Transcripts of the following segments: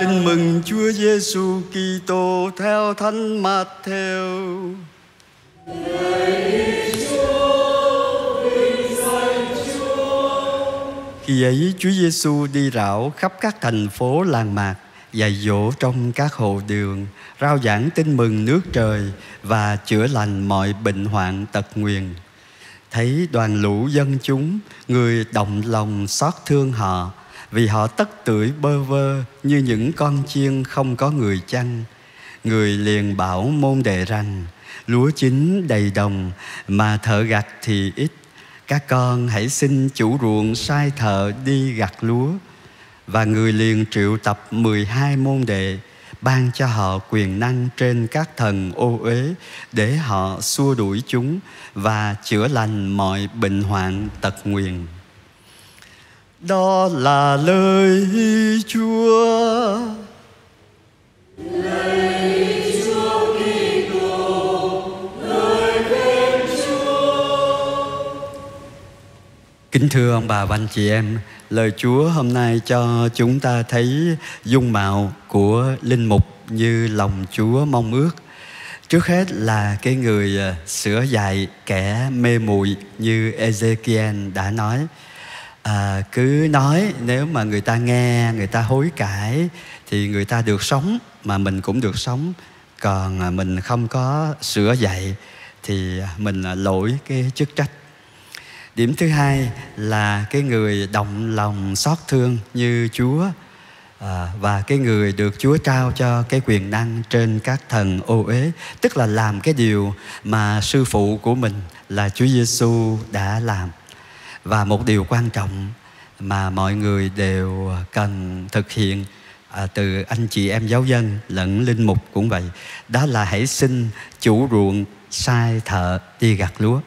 Tin mừng Chúa Giêsu Kitô theo Thánh Matthew. Khi ấy Chúa Giêsu đi rảo khắp các thành phố làng mạc, dạy dỗ trong các hồ đường, rao giảng tin mừng nước trời và chữa lành mọi bệnh hoạn tật nguyền. Thấy đoàn lũ dân chúng, người động lòng xót thương họ, vì họ tất tưởi bơ vơ như những con chiên không có người chăn. Người liền bảo môn đệ rằng, lúa chín đầy đồng mà thợ gặt thì ít. Các con hãy xin chủ ruộng sai thợ đi gặt lúa. Và người liền triệu tập 12 môn đệ, ban cho họ quyền năng trên các thần ô uế để họ xua đuổi chúng và chữa lành mọi bệnh hoạn tật nguyền. Đó là lời Chúa. Kính thưa ông bà và anh chị em, lời Chúa hôm nay cho chúng ta thấy dung mạo của linh mục như lòng Chúa mong ước. Trước hết là cái người à, sửa dạy kẻ mê muội như Ezekiel đã nói. À, cứ nói nếu mà người ta nghe, người ta hối cải thì người ta được sống mà mình cũng được sống. Còn à, mình không có sửa dạy thì à, mình à, lỗi cái chức trách điểm thứ hai là cái người động lòng xót thương như chúa à, và cái người được chúa trao cho cái quyền năng trên các thần ô uế tức là làm cái điều mà sư phụ của mình là chúa giêsu đã làm và một điều quan trọng mà mọi người đều cần thực hiện à, từ anh chị em giáo dân lẫn linh mục cũng vậy đó là hãy xin chủ ruộng sai thợ đi gặt lúa.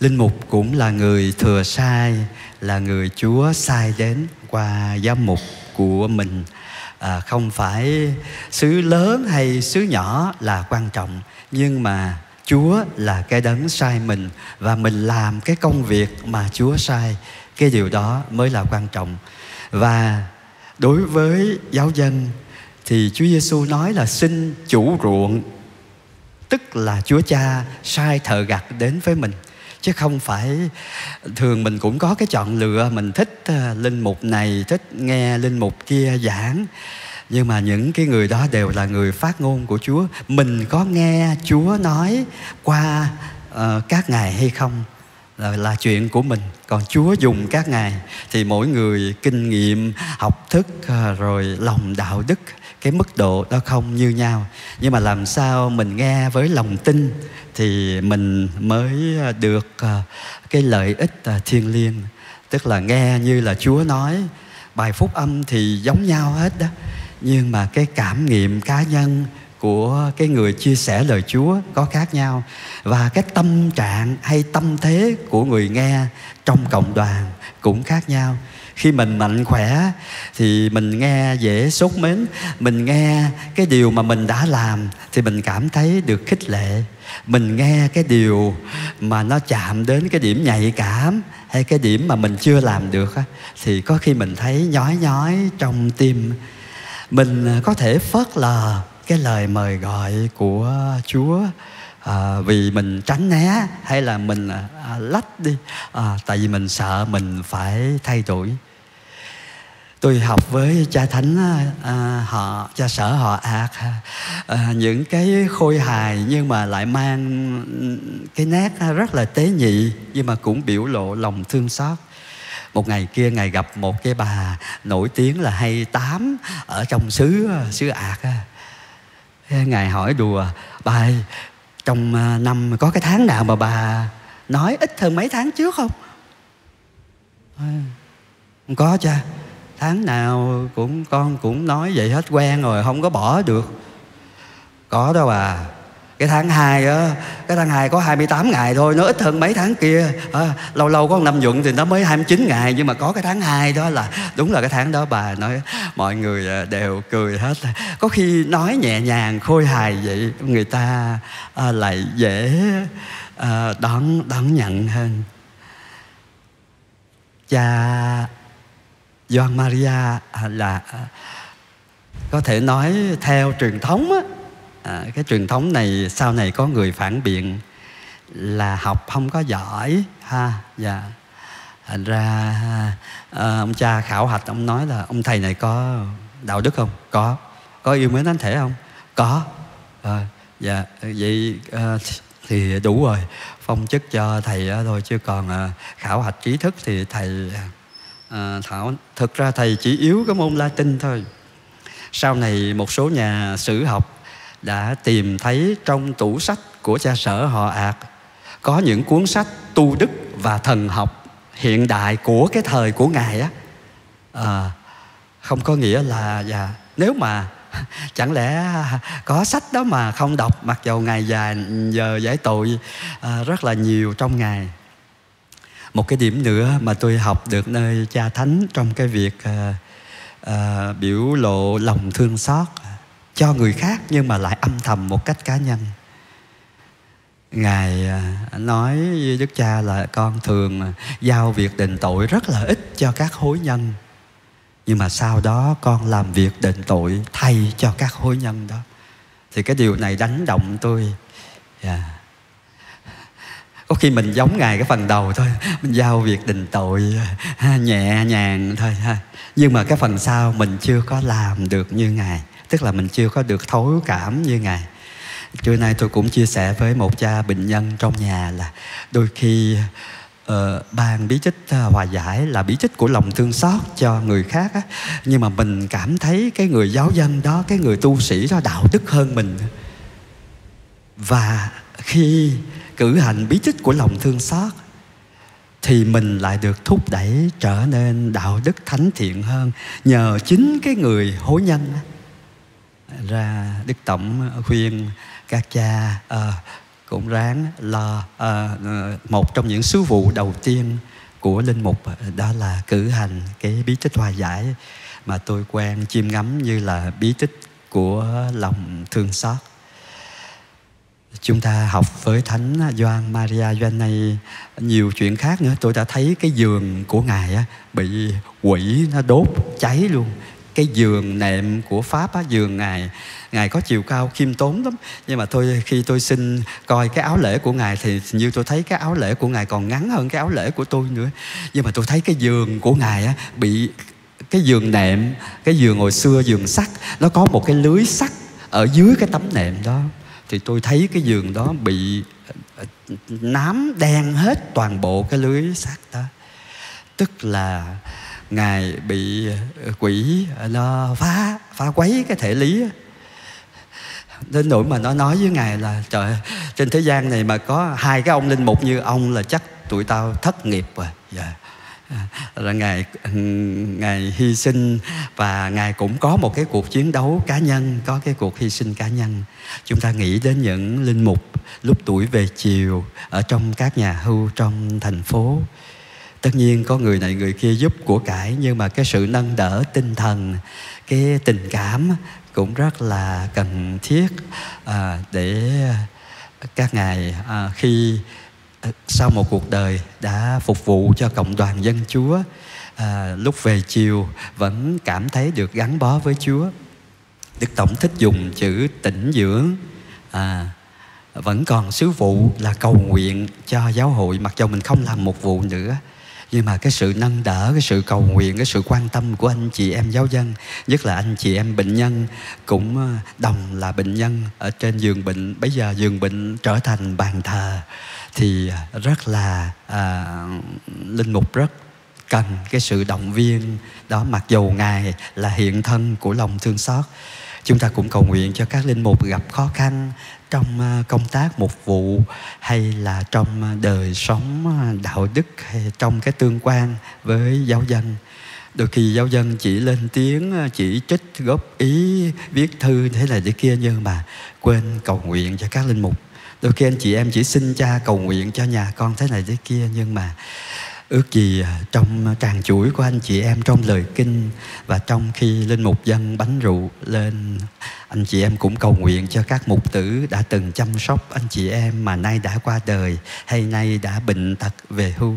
Linh mục cũng là người thừa sai là người chúa sai đến qua giám mục của mình. À, không phải xứ lớn hay xứ nhỏ là quan trọng nhưng mà chúa là cái đấng sai mình và mình làm cái công việc mà chúa sai. Cái điều đó mới là quan trọng. Và đối với giáo dân thì Chúa Giêsu nói là xin chủ ruộng, tức là Chúa Cha sai thợ gặt đến với mình. Chứ không phải thường mình cũng có cái chọn lựa, mình thích ờ, linh mục này, thích nghe linh mục kia giảng nhưng mà những cái người đó đều là người phát ngôn của Chúa. Mình có nghe Chúa nói qua uh, các ngài hay không là, là chuyện của mình. Còn Chúa dùng các ngài thì mỗi người kinh nghiệm học thức uh, rồi lòng đạo đức cái mức độ đó không như nhau. Nhưng mà làm sao mình nghe với lòng tin thì mình mới được ờ, cái lợi ích à, thiêng liêng. Tức là nghe như là chúa nói bài phúc âm thì giống nhau hết đó nhưng mà cái cảm nghiệm cá nhân của cái người chia sẻ lời Chúa có khác nhau. Và cái tâm trạng hay tâm thế của người nghe trong cộng đoàn cũng khác nhau. Khi mình mạnh khỏe thì mình nghe dễ sốt mến. Mình nghe cái điều mà mình đã làm thì mình cảm thấy được khích lệ. Mình nghe cái điều mà nó chạm đến cái điểm nhạy cảm hay cái điểm mà mình chưa làm được thì có khi mình thấy nhói nhói trong tim mình à, có thể phớt lờ cái lời mời gọi của chúa à, vì mình tránh né hay là mình à, à lách đi à, tại vì mình sợ mình phải thay đổi. Tôi học với cha thánh à, họ cha sở họ ạc à, những cái khôi hài nhưng mà lại mang ừ, cái nét à, rất là tế nhị nhưng mà cũng biểu lộ lòng thương xót một ngày kia ngài gặp một cái bà nổi tiếng là hay tám ở trong xứ xứ ạt ngài hỏi đùa, bà ơi, trong à, năm có cái tháng nào mà bà nói ít hơn mấy tháng trước không? Không có cha. Tháng nào cũng con cũng nói vậy hết quen rồi, không có bỏ được. Có đâu bà cái tháng 2 á cái tháng 2 có 28 ngày thôi nó ít hơn mấy tháng kia. À, lâu lâu có năm nhuận thì nó mới 29 ngày nhưng mà có cái tháng 2 đó là đúng là cái tháng đó bà nói mọi người à, đều cười hết. Có khi nói nhẹ nhàng khôi hài vậy người ta à, lại dễ à, đón đón nhận hơn. Cha Gioan Maria à, là à, có thể nói theo truyền thống á à, cái truyền thống này sau này có người phản biện là học không có giỏi ha dạ. Thành ra à, ông cha khảo hạch ông nói là ông thầy này có đạo đức không? Có. Có yêu mến thánh thể không? Có. À, dạ vậy à, thì đủ rồi. Phong chức cho thầy thôi chứ còn à, khảo hạch trí thức thì thầy à, thảo thực ra thầy chỉ yếu cái môn latin thôi. Sau này một số nhà sử học đã tìm thấy trong tủ sách của cha sở họ ạt có những cuốn sách tu đức và thần học hiện đại của cái thời của ngài á. À, không có nghĩa là dạ, nếu mà chẳng lẽ có sách đó mà không đọc mặc dầu ngày dài giờ giải tội à, rất là nhiều trong ngày một cái điểm nữa mà tôi học được nơi cha thánh trong cái việc à, à, biểu lộ lòng thương xót cho người khác nhưng mà lại âm thầm một cách cá nhân. Ngài à, nói với đức cha là con thường à, giao việc đền tội rất là ít cho các hối nhân. Nhưng mà sau đó con làm việc đền tội thay cho các hối nhân đó. Thì cái điều này đánh động tôi. Yeah. Có khi mình giống ngài cái phần đầu thôi, mình giao việc đền tội à, nhẹ nhàng thôi ha. Nhưng mà cái phần sau mình chưa có làm được như ngài tức là mình chưa có được thấu cảm như ngài. Trưa nay tôi cũng chia sẻ với một cha bệnh nhân trong nhà là đôi khi uh, ban bí tích uh, ờ, hòa giải là bí tích của lòng thương xót cho người khác á. nhưng mà mình cảm thấy cái người giáo dân đó cái người tu sĩ đó đạo đức hơn mình. Và khi cử hành bí tích của lòng thương xót thì mình lại được thúc đẩy trở nên đạo đức thánh thiện hơn nhờ chính cái người hối nhân ra đức tổng khuyên các cha à, cũng ráng là à, ờ, ờ, một trong những sứ vụ đầu tiên của linh mục đó là cử hành cái bí tích hòa giải mà tôi quen chiêm ngắm như là bí tích của lòng thương xót. Chúng ta học với thánh Gioan Maria Vianney nhiều chuyện khác nữa. Tôi đã thấy cái giường của ngài á, bị quỷ nó đốt cháy luôn cái giường nệm của pháp á, giường ngài ngài có chiều cao khiêm tốn lắm. Nhưng mà tôi khi tôi xin coi cái áo lễ của ngài thì như tôi thấy cái áo lễ của ngài còn ngắn hơn cái áo lễ của tôi nữa. Nhưng mà tôi thấy cái giường của ngài á, bị cái giường nệm cái giường hồi xưa giường sắt nó có một cái lưới sắt ở dưới cái tấm nệm đó. Thì tôi thấy cái giường đó bị ờ, nám đen hết toàn bộ cái lưới sắt đó. Tức là ngài bị ờ, quỷ ờ, nó phá phá quấy cái thể lý đến nỗi mà nó nói với ngài là, trời trên thế gian này mà có hai cái ông linh mục như ông là chắc tụi tao thất nghiệp rồi. Dạ. Ờ, là ngài ừ, ngài hy sinh và ngài cũng có một cái cuộc chiến đấu cá nhân, có cái cuộc hy sinh cá nhân. Chúng ta nghĩ đến những linh mục lúc tuổi về chiều ở trong các nhà hưu trong thành phố tất nhiên có người này người kia giúp của cải nhưng mà cái sự nâng đỡ tinh thần cái tình cảm cũng rất là cần thiết à, để các ngài à, khi à, sau một cuộc đời đã phục vụ cho cộng đoàn dân chúa à, lúc về chiều vẫn cảm thấy được gắn bó với chúa. Đức tổng thích dùng chữ tĩnh dưỡng à, vẫn còn sứ vụ là cầu nguyện cho giáo hội mặc dù mình không làm một vụ nữa nhưng mà cái sự nâng đỡ cái sự cầu nguyện cái sự quan tâm của anh chị em giáo dân nhất là anh chị em bệnh nhân cũng ờ, đồng là bệnh nhân ở trên giường bệnh bây giờ giường bệnh trở thành bàn thờ thì rất là à, linh mục rất cần cái sự động viên đó. Mặc dù ngài là hiện thân của lòng thương xót chúng ta cũng cầu nguyện cho các linh mục gặp khó khăn trong à, công tác mục vụ hay là trong à, đời sống à, đạo đức hay trong cái tương quan với giáo dân. Đôi khi giáo dân chỉ lên tiếng chỉ trích góp ý, viết thư thế này thế kia nhưng mà quên cầu nguyện cho các linh mục. Đôi khi anh chị em chỉ xin cha cầu nguyện cho nhà con thế này thế kia nhưng mà ước gì à, trong tràng chuỗi của anh chị em trong lời kinh và trong khi linh mục dân bánh rượu lên anh chị em cũng cầu nguyện cho các mục tử đã từng chăm sóc anh chị em mà nay đã qua đời hay nay đã bệnh tật về hưu.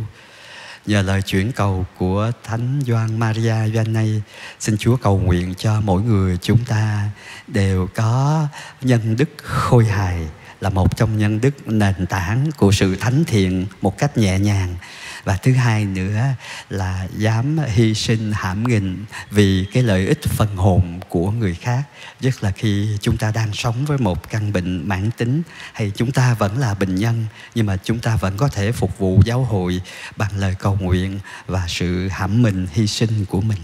Nhờ lời chuyển cầu của Thánh Gioan Maria Vianney, xin Chúa cầu nguyện cho mỗi người chúng ta đều có nhân đức khôi hài là một trong nhân đức nền tảng của sự thánh thiện một cách nhẹ nhàng và thứ hai nữa là dám hy sinh hãm nghìn vì cái lợi ích phần hồn của người khác. Nhất là khi chúng ta đang sống với một căn bệnh mãn tính, hay chúng ta vẫn là bệnh nhân, nhưng mà chúng ta vẫn có thể phục vụ giáo hội bằng lời cầu nguyện và sự hãm mình hy sinh của mình.